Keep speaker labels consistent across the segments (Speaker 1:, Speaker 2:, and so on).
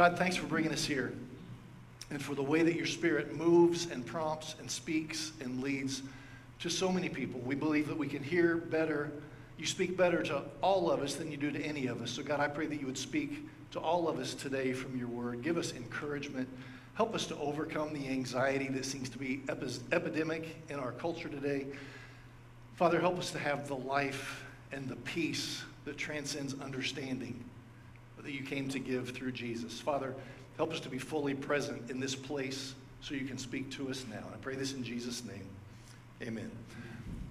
Speaker 1: God, thanks for bringing us here and for the way that your Spirit moves and prompts and speaks and leads to so many people. We believe that we can hear better. You speak better to all of us than you do to any of us. So, God, I pray that you would speak to all of us today from your word. Give us encouragement. Help us to overcome the anxiety that seems to be epi- epidemic in our culture today. Father, help us to have the life and the peace that transcends understanding that you came to give through Jesus. Father, help us to be fully present in this place so you can speak to us now. I pray this in Jesus' name. Amen.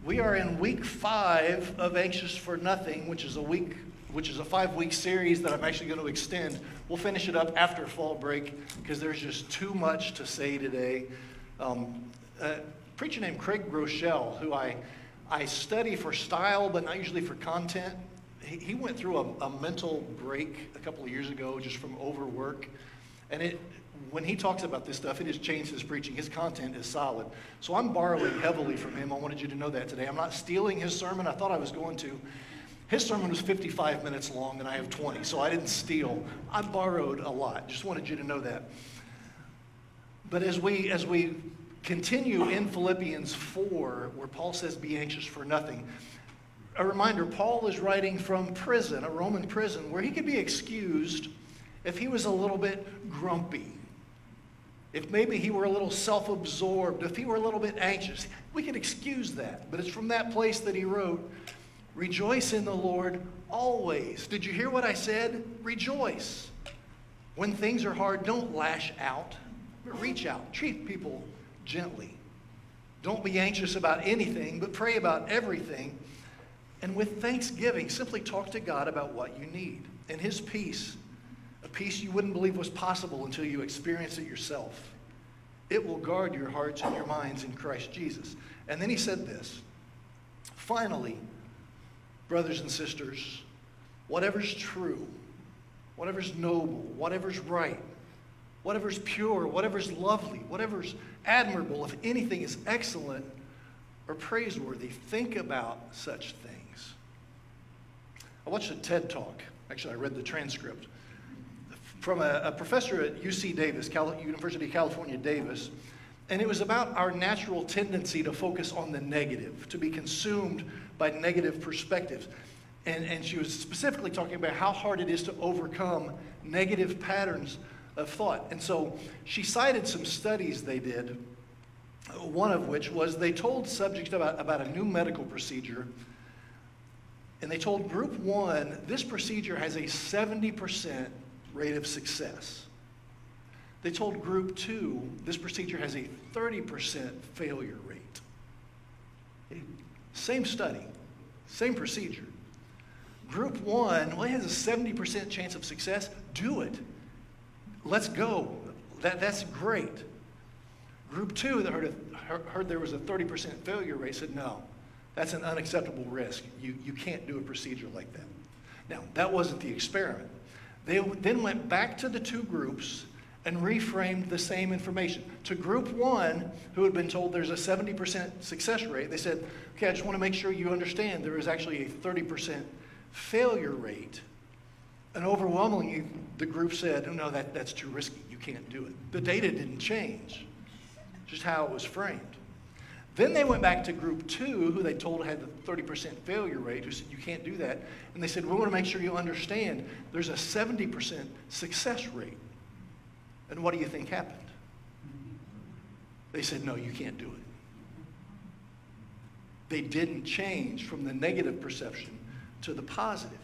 Speaker 1: We are in week five of Anxious for Nothing, which is a week, which is a five-week series that I'm actually going to extend. We'll finish it up after fall break because there's just too much to say today. Um, a preacher named Craig Groeschel, who I I study for style, but not usually for content. He, went through a, a mental break a couple of years ago just from overwork, and it when he talks about this stuff, it has changed his preaching. His content is solid. So I'm borrowing heavily from him. I wanted you to know that today. I'm not stealing his sermon. I thought I was going to. His sermon was 55 minutes long, and I have 20, so I didn't steal. I borrowed a lot. Just wanted you to know that. But as we as we continue in Philippians 4, where Paul says, Be anxious for nothing, a reminder Paul is writing from prison, a Roman prison, where he could be excused if he was a little bit grumpy if maybe he were a little self absorbed, if he were a little bit anxious, we can excuse that. But it's from that place that he wrote, Rejoice in the Lord always. Did you hear what I said? Rejoice. When things are hard, don't lash out, but reach out. Treat people gently. Don't be anxious about anything, but pray about everything. And with thanksgiving, simply talk to God about what you need. And His peace a peace you wouldn't believe was possible until you experience it yourself. It will guard your hearts and your minds in Christ Jesus. And then he said this Finally, brothers and sisters, whatever's true, whatever's noble, whatever's right, whatever's pure, whatever's lovely, whatever's admirable, if anything is excellent or praiseworthy, think about such things. I watched a TED talk. Actually, I read the transcript from a, a professor at UC Davis, Cal- University of California, Davis. And it was about our natural tendency to focus on the negative, to be consumed by negative perspectives. And, and she was specifically talking about how hard it is to overcome negative patterns of thought. And so she cited some studies they did, one of which was they told subjects about, about a new medical procedure. And they told group one, this procedure has a 70% rate of success. They told group two this procedure has a 30% failure rate. Same study, same procedure. Group one, well, it has a 70% chance of success. Do it. Let's go. That, that's great. Group two that heard, heard there was a 30% failure rate said, no, that's an unacceptable risk. You, you can't do a procedure like that. Now, that wasn't the experiment. They then went back to the two groups and reframed the same information. To group one, who had been told there's a 70% success rate, they said, okay, I just want to make sure you understand there is actually a 30% failure rate. And overwhelmingly, the group said, oh, no, that, that's too risky. You can't do it. The data didn't change, just how it was framed. Then they went back to group two, who they told had the 30% failure rate, who said, You can't do that. And they said, We want to make sure you understand there's a 70% success rate. And what do you think happened? They said, No, you can't do it. They didn't change from the negative perception to the positive.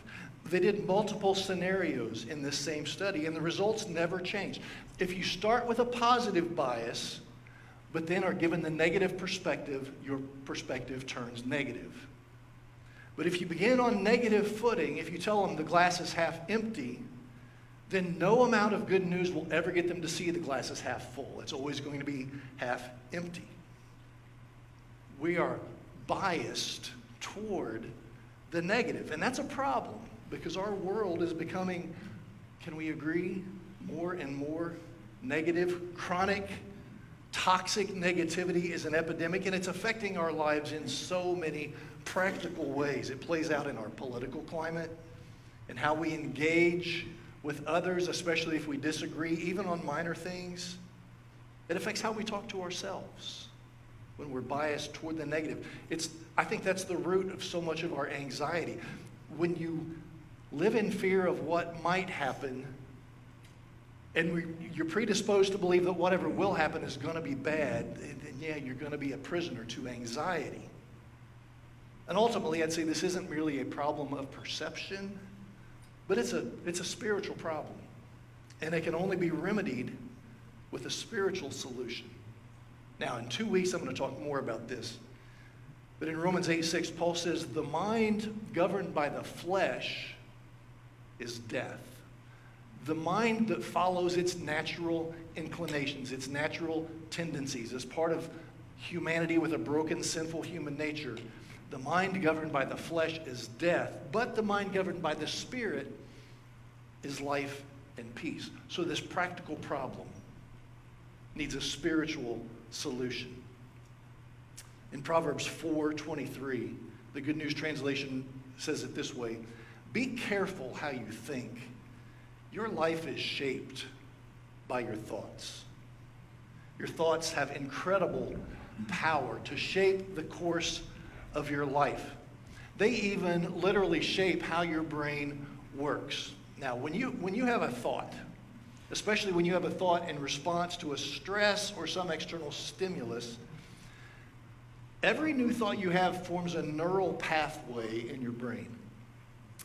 Speaker 1: They did multiple scenarios in this same study, and the results never changed. If you start with a positive bias, but then are given the negative perspective, your perspective turns negative. But if you begin on negative footing, if you tell them the glass is half empty, then no amount of good news will ever get them to see the glass is half full. It's always going to be half empty. We are biased toward the negative, and that's a problem because our world is becoming, can we agree, more and more negative, chronic Toxic negativity is an epidemic, and it's affecting our lives in so many practical ways. It plays out in our political climate and how we engage with others, especially if we disagree, even on minor things. It affects how we talk to ourselves when we're biased toward the negative. It's, I think that's the root of so much of our anxiety. When you live in fear of what might happen, and we, you're predisposed to believe that whatever will happen is going to be bad, then yeah, you're going to be a prisoner to anxiety. And ultimately, I'd say this isn't merely a problem of perception, but it's a, it's a spiritual problem. And it can only be remedied with a spiritual solution. Now, in two weeks, I'm going to talk more about this. But in Romans 8 6, Paul says, The mind governed by the flesh is death. The mind that follows its natural inclinations, its natural tendencies, as part of humanity with a broken, sinful human nature. The mind governed by the flesh is death, but the mind governed by the Spirit is life and peace. So, this practical problem needs a spiritual solution. In Proverbs 4:23, the Good News translation says it this way: Be careful how you think. Your life is shaped by your thoughts. Your thoughts have incredible power to shape the course of your life. They even literally shape how your brain works. Now, when you, when you have a thought, especially when you have a thought in response to a stress or some external stimulus, every new thought you have forms a neural pathway in your brain.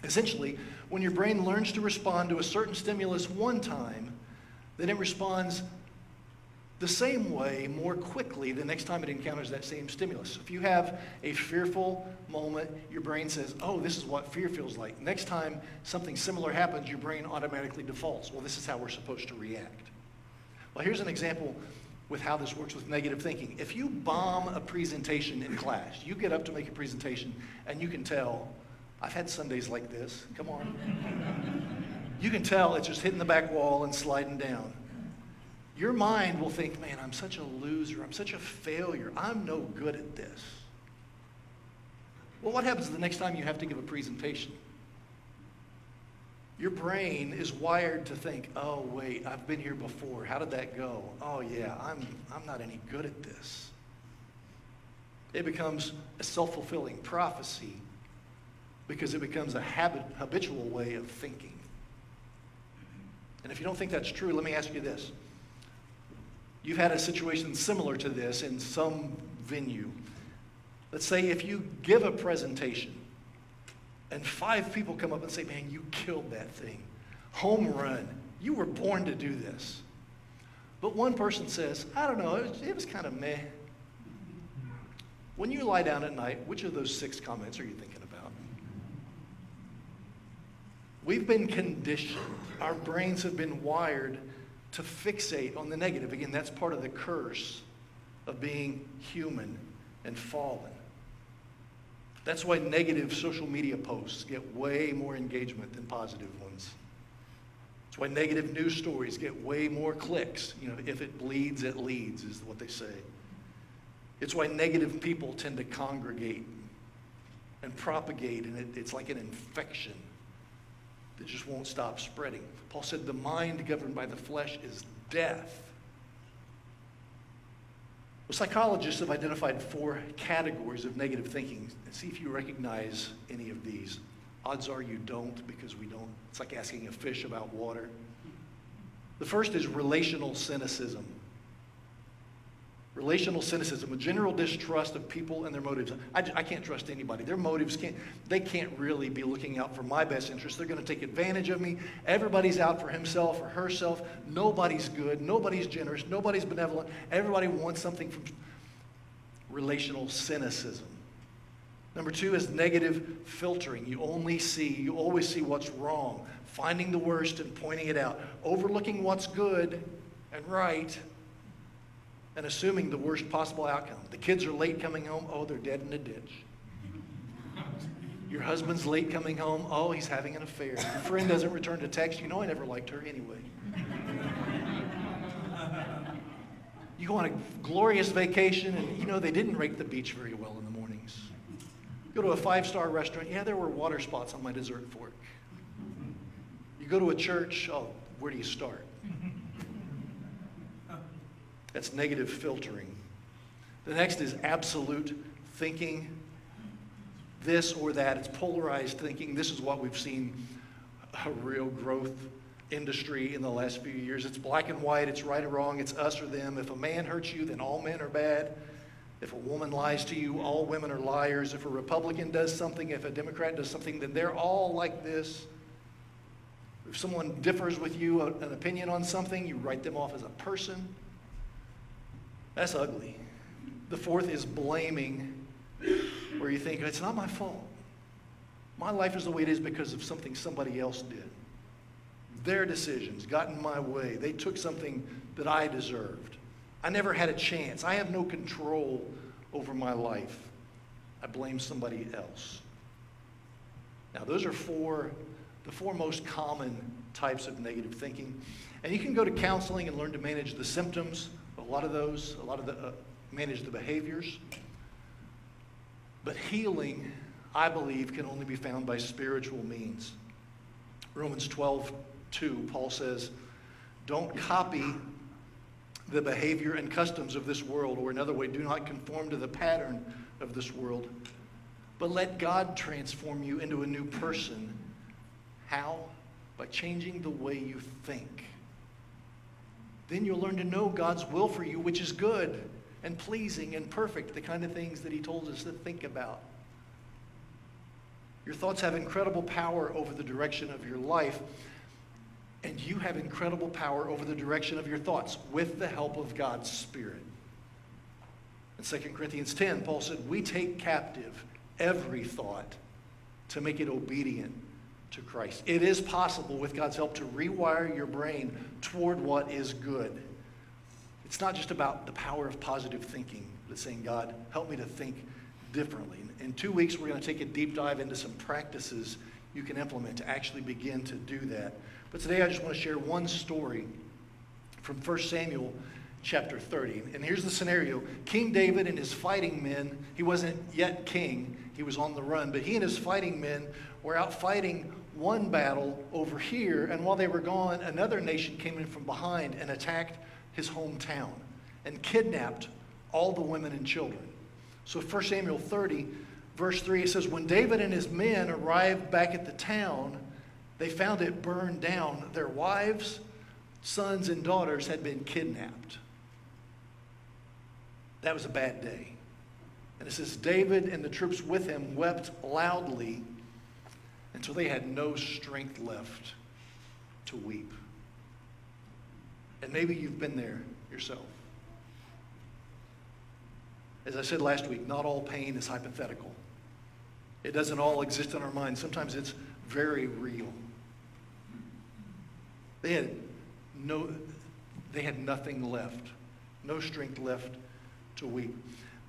Speaker 1: Essentially, when your brain learns to respond to a certain stimulus one time, then it responds the same way more quickly the next time it encounters that same stimulus. If you have a fearful moment, your brain says, Oh, this is what fear feels like. Next time something similar happens, your brain automatically defaults. Well, this is how we're supposed to react. Well, here's an example with how this works with negative thinking. If you bomb a presentation in class, you get up to make a presentation and you can tell, I've had Sundays like this, come on. you can tell it's just hitting the back wall and sliding down your mind will think, man, I'm such a loser. I'm such a failure. I'm no good at this. Well, what happens the next time you have to give a presentation? Your brain is wired to think, oh, wait, I've been here before. How did that go? Oh, yeah, I'm, I'm not any good at this. It becomes a self fulfilling prophecy because it becomes a habit, habitual way of thinking. Mm-hmm. And if you don't think that's true, let me ask you this You've had a situation similar to this in some venue. Let's say if you give a presentation and five people come up and say, Man, you killed that thing. Home run. You were born to do this. But one person says, I don't know, it was, it was kind of meh. When you lie down at night, which of those six comments are you thinking about? We've been conditioned, our brains have been wired to fixate on the negative. Again, that's part of the curse of being human and fallen. That's why negative social media posts get way more engagement than positive ones. That's why negative news stories get way more clicks. You know, if it bleeds, it leads, is what they say. It's why negative people tend to congregate and propagate, and it, it's like an infection that just won't stop spreading. Paul said, The mind governed by the flesh is death. Well, psychologists have identified four categories of negative thinking. See if you recognize any of these. Odds are you don't because we don't. It's like asking a fish about water. The first is relational cynicism. Relational cynicism, a general distrust of people and their motives. I, I can't trust anybody. Their motives can't, they can't really be looking out for my best interest. They're going to take advantage of me. Everybody's out for himself or herself. Nobody's good. Nobody's generous. Nobody's benevolent. Everybody wants something from relational cynicism. Number two is negative filtering. You only see, you always see what's wrong, finding the worst and pointing it out, overlooking what's good and right and assuming the worst possible outcome. The kids are late coming home, oh, they're dead in a ditch. Your husband's late coming home, oh, he's having an affair. Your friend doesn't return to text, you know I never liked her anyway. You go on a glorious vacation, and you know they didn't rake the beach very well in the mornings. Go to a five star restaurant, yeah, there were water spots on my dessert fork. You go to a church, oh, where do you start? That's negative filtering. The next is absolute thinking, this or that. It's polarized thinking. This is what we've seen a real growth industry in the last few years. It's black and white, it's right or wrong, it's us or them. If a man hurts you, then all men are bad. If a woman lies to you, all women are liars. If a Republican does something, if a Democrat does something, then they're all like this. If someone differs with you an opinion on something, you write them off as a person. That's ugly. The fourth is blaming, where you think, it's not my fault. My life is the way it is because of something somebody else did. Their decisions got in my way. They took something that I deserved. I never had a chance. I have no control over my life. I blame somebody else. Now, those are four, the four most common types of negative thinking. And you can go to counseling and learn to manage the symptoms, a lot of those, a lot of the, uh, manage the behaviors. But healing, I believe, can only be found by spiritual means. Romans 12, 2, Paul says, Don't copy the behavior and customs of this world, or another way, do not conform to the pattern of this world, but let God transform you into a new person. How? By changing the way you think. Then you'll learn to know God's will for you, which is good and pleasing and perfect, the kind of things that He told us to think about. Your thoughts have incredible power over the direction of your life. And you have incredible power over the direction of your thoughts with the help of God's Spirit. In 2 Corinthians 10, Paul said, We take captive every thought to make it obedient to Christ. It is possible, with God's help, to rewire your brain toward what is good. It's not just about the power of positive thinking, but saying, God, help me to think differently. In two weeks, we're going to take a deep dive into some practices you can implement to actually begin to do that. But today I just want to share one story from 1 Samuel chapter 30. And here's the scenario King David and his fighting men, he wasn't yet king, he was on the run, but he and his fighting men were out fighting one battle over here. And while they were gone, another nation came in from behind and attacked his hometown and kidnapped all the women and children. So 1 Samuel 30, verse 3, it says, When David and his men arrived back at the town, they found it burned down. Their wives, sons, and daughters had been kidnapped. That was a bad day. And it says, David and the troops with him wept loudly until they had no strength left to weep. And maybe you've been there yourself. As I said last week, not all pain is hypothetical. It doesn't all exist in our minds. Sometimes it's very real. They had no, they had nothing left, no strength left to weep.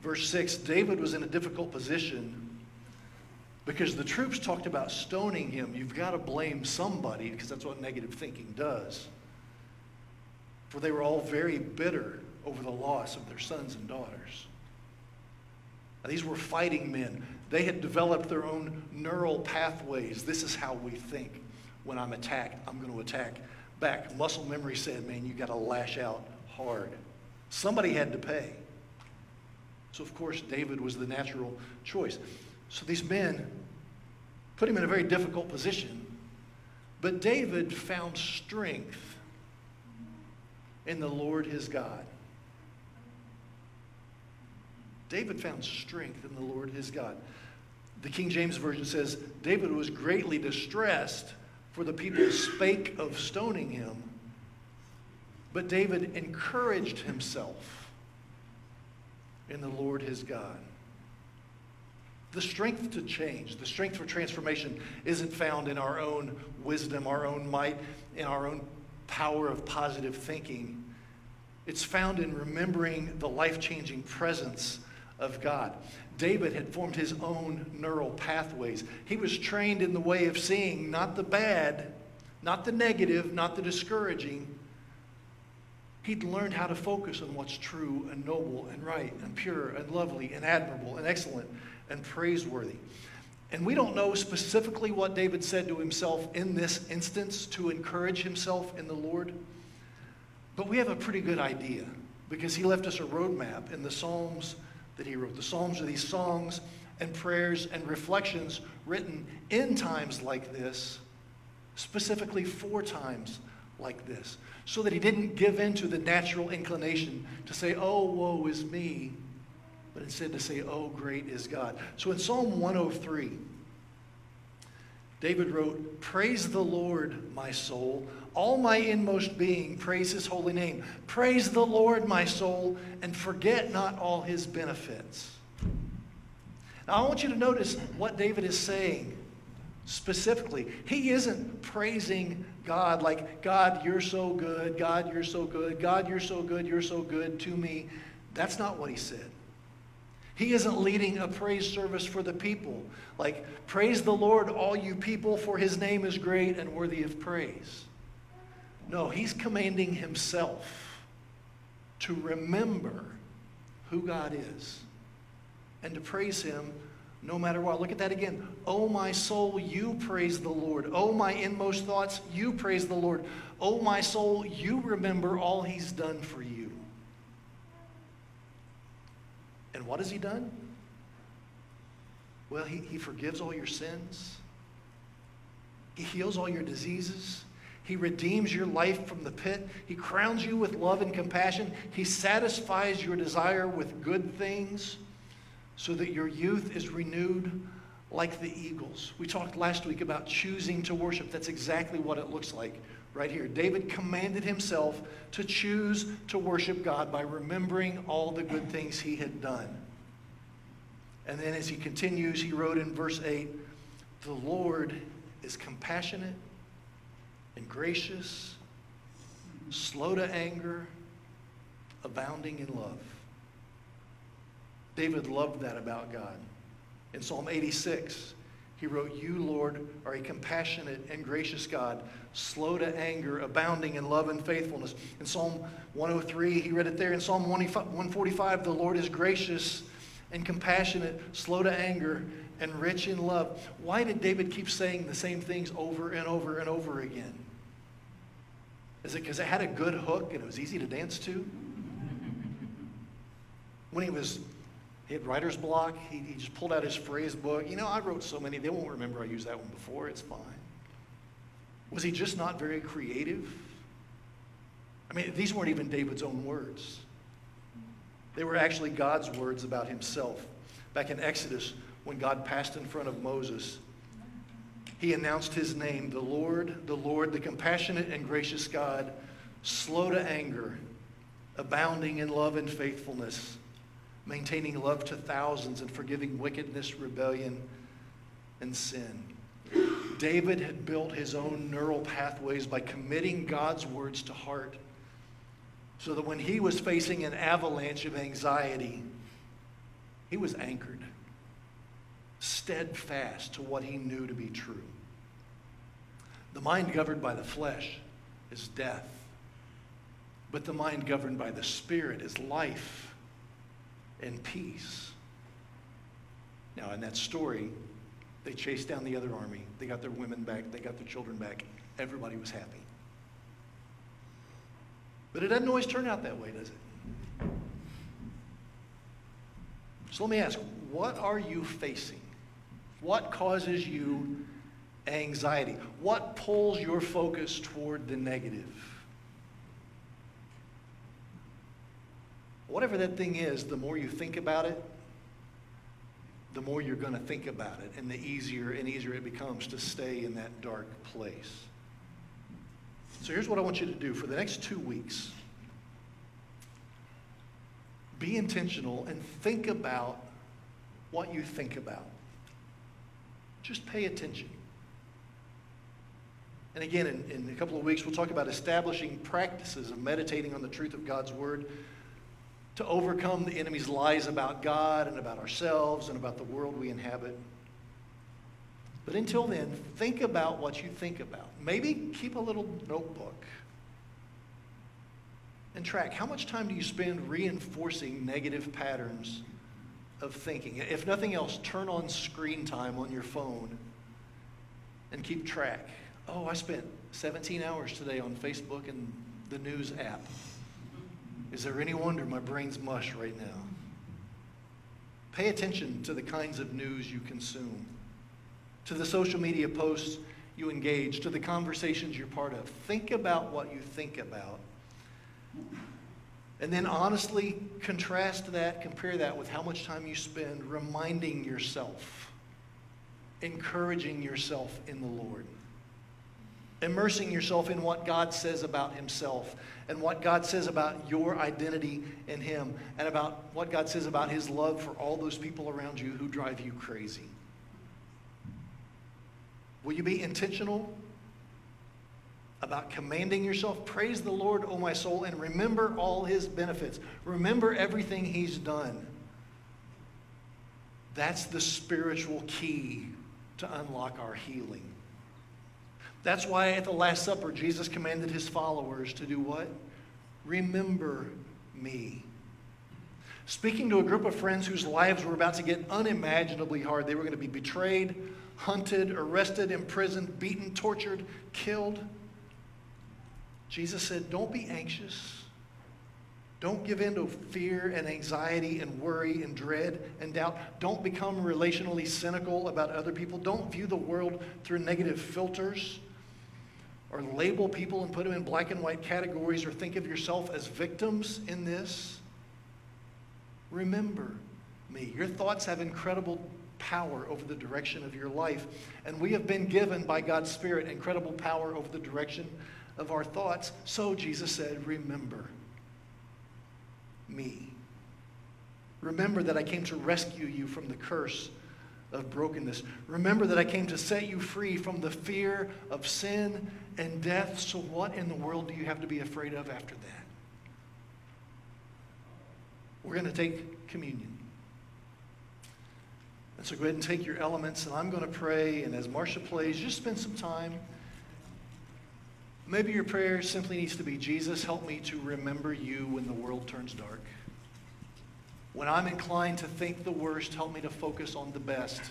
Speaker 1: Verse 6 David was in a difficult position because the troops talked about stoning him. You've got to blame somebody because that's what negative thinking does. For they were all very bitter over the loss of their sons and daughters. Now, these were fighting men. They had developed their own neural pathways. This is how we think. When I'm attacked, I'm going to attack back. Muscle memory said, man, you got to lash out hard. Somebody had to pay. So, of course, David was the natural choice. So these men put him in a very difficult position. But David found strength in the Lord his God. David found strength in the Lord his God. The King James Version says David was greatly distressed for the people spake of stoning him. But David encouraged himself in the Lord his God. The strength to change, the strength for transformation isn't found in our own wisdom, our own might, in our own power of positive thinking. It's found in remembering the life changing presence of God. David had formed his own neural pathways. He was trained in the way of seeing not the bad, not the negative, not the discouraging. He'd learned how to focus on what's true and noble and right and pure and lovely and admirable and excellent and praiseworthy. And we don't know specifically what David said to himself in this instance to encourage himself in the Lord, but we have a pretty good idea because he left us a roadmap in the Psalms that he wrote. The Psalms are these songs and prayers and reflections written in times like this, specifically for times like this, so that he didn't give in to the natural inclination to say, Oh, woe is me, but instead to say, Oh, great is God. So in Psalm 103, David wrote, Praise the Lord, my soul. All my inmost being, praise his holy name. Praise the Lord, my soul, and forget not all his benefits. Now, I want you to notice what David is saying specifically. He isn't praising God like, God, you're so good. God, you're so good. God, you're so good. You're so good to me. That's not what he said. He isn't leading a praise service for the people. Like, praise the Lord, all you people, for his name is great and worthy of praise. No, he's commanding himself to remember who God is and to praise him no matter what. Look at that again. Oh, my soul, you praise the Lord. Oh, my inmost thoughts, you praise the Lord. Oh, my soul, you remember all he's done for you. And what has he done? Well, he, he forgives all your sins. He heals all your diseases. He redeems your life from the pit. He crowns you with love and compassion. He satisfies your desire with good things so that your youth is renewed like the eagles. We talked last week about choosing to worship. That's exactly what it looks like right here. David commanded himself to choose to worship God by remembering all the good things he had done. And then as he continues, he wrote in verse 8 The Lord is compassionate and gracious, slow to anger, abounding in love. David loved that about God. In Psalm 86, he wrote, You, Lord, are a compassionate and gracious God, slow to anger, abounding in love and faithfulness. In Psalm 103, he read it there. In Psalm 145, the Lord is gracious and compassionate, slow to anger, and rich in love. Why did David keep saying the same things over and over and over again? Is it because it had a good hook and it was easy to dance to? When he was he had writer's block. He, he just pulled out his phrase book. You know, I wrote so many, they won't remember I used that one before. It's fine. Was he just not very creative? I mean, these weren't even David's own words. They were actually God's words about himself. Back in Exodus, when God passed in front of Moses, he announced his name, the Lord, the Lord, the compassionate and gracious God, slow to anger, abounding in love and faithfulness maintaining love to thousands and forgiving wickedness, rebellion, and sin. David had built his own neural pathways by committing God's words to heart so that when he was facing an avalanche of anxiety, he was anchored, steadfast to what he knew to be true. The mind governed by the flesh is death, but the mind governed by the Spirit is life and peace. Now, in that story, they chased down the other army. They got their women back. They got their children back. Everybody was happy. But it doesn't always turn out that way, does it? So let me ask what are you facing? What causes you anxiety? What pulls your focus toward the negative? Whatever that thing is, the more you think about it, the more you're going to think about it, and the easier and easier it becomes to stay in that dark place. So here's what I want you to do for the next two weeks be intentional and think about what you think about. Just pay attention. And again, in, in a couple of weeks, we'll talk about establishing practices of meditating on the truth of God's Word to overcome the enemy's lies about God and about ourselves and about the world we inhabit. But until then, think about what you think about. Maybe keep a little notebook and track how much time do you spend reinforcing negative patterns of thinking. If nothing else, turn on screen time on your phone and keep track. Oh, I spent 17 hours today on Facebook and the news app. Is there any wonder my brain's mush right now? Pay attention to the kinds of news you consume, to the social media posts you engage, to the conversations you're part of. Think about what you think about. And then honestly contrast that, compare that with how much time you spend reminding yourself, encouraging yourself in the Lord, immersing yourself in what God says about Himself and what God says about your identity in Him and about what God says about His love for all those people around you who drive you crazy. Will you be intentional about commanding yourself. Praise the Lord, O my soul, and remember all his benefits. Remember everything he's done. That's the spiritual key to unlock our healing. That's why at the Last Supper, Jesus commanded his followers to do what? Remember me. Speaking to a group of friends whose lives were about to get unimaginably hard, they were going to be betrayed, hunted, arrested, imprisoned, beaten, tortured, killed. Jesus said, Don't be anxious. Don't give in to fear and anxiety and worry and dread and doubt. Don't become relationally cynical about other people. Don't view the world through negative filters or label people and put them in black and white categories or think of yourself as victims in this. Remember me. Your thoughts have incredible power over the direction of your life. And we have been given by God's Spirit incredible power over the direction of our thoughts. So Jesus said, Remember me. Remember that I came to rescue you from the curse of brokenness. Remember that I came to set you free from the fear of sin and death. So, what in the world do you have to be afraid of after that? We're going to take communion. And so, go ahead and take your elements, and I'm going to pray. And as Marsha plays, just spend some time. Maybe your prayer simply needs to be Jesus, help me to remember you when the world turns dark. When I'm inclined to think the worst, help me to focus on the best.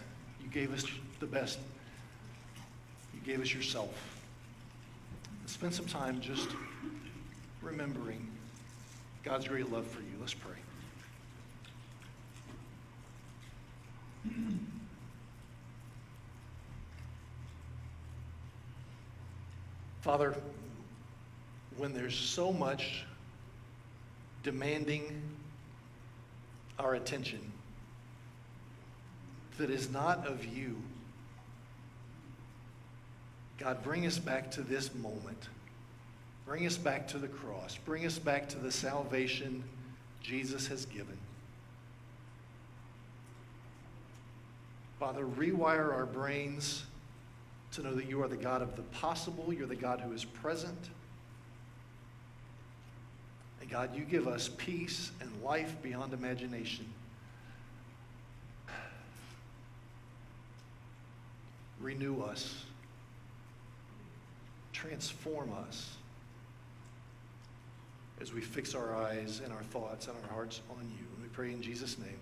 Speaker 1: You gave us the best. You gave us yourself. Spend some time just remembering God's great love for you. Let's pray. Father, when there's so much demanding our attention that is not of you, God, bring us back to this moment. Bring us back to the cross. Bring us back to the salvation Jesus has given. Father, rewire our brains to know that you are the God of the possible, you're the God who is present. God, you give us peace and life beyond imagination. Renew us, transform us as we fix our eyes and our thoughts and our hearts on you. And we pray in Jesus' name.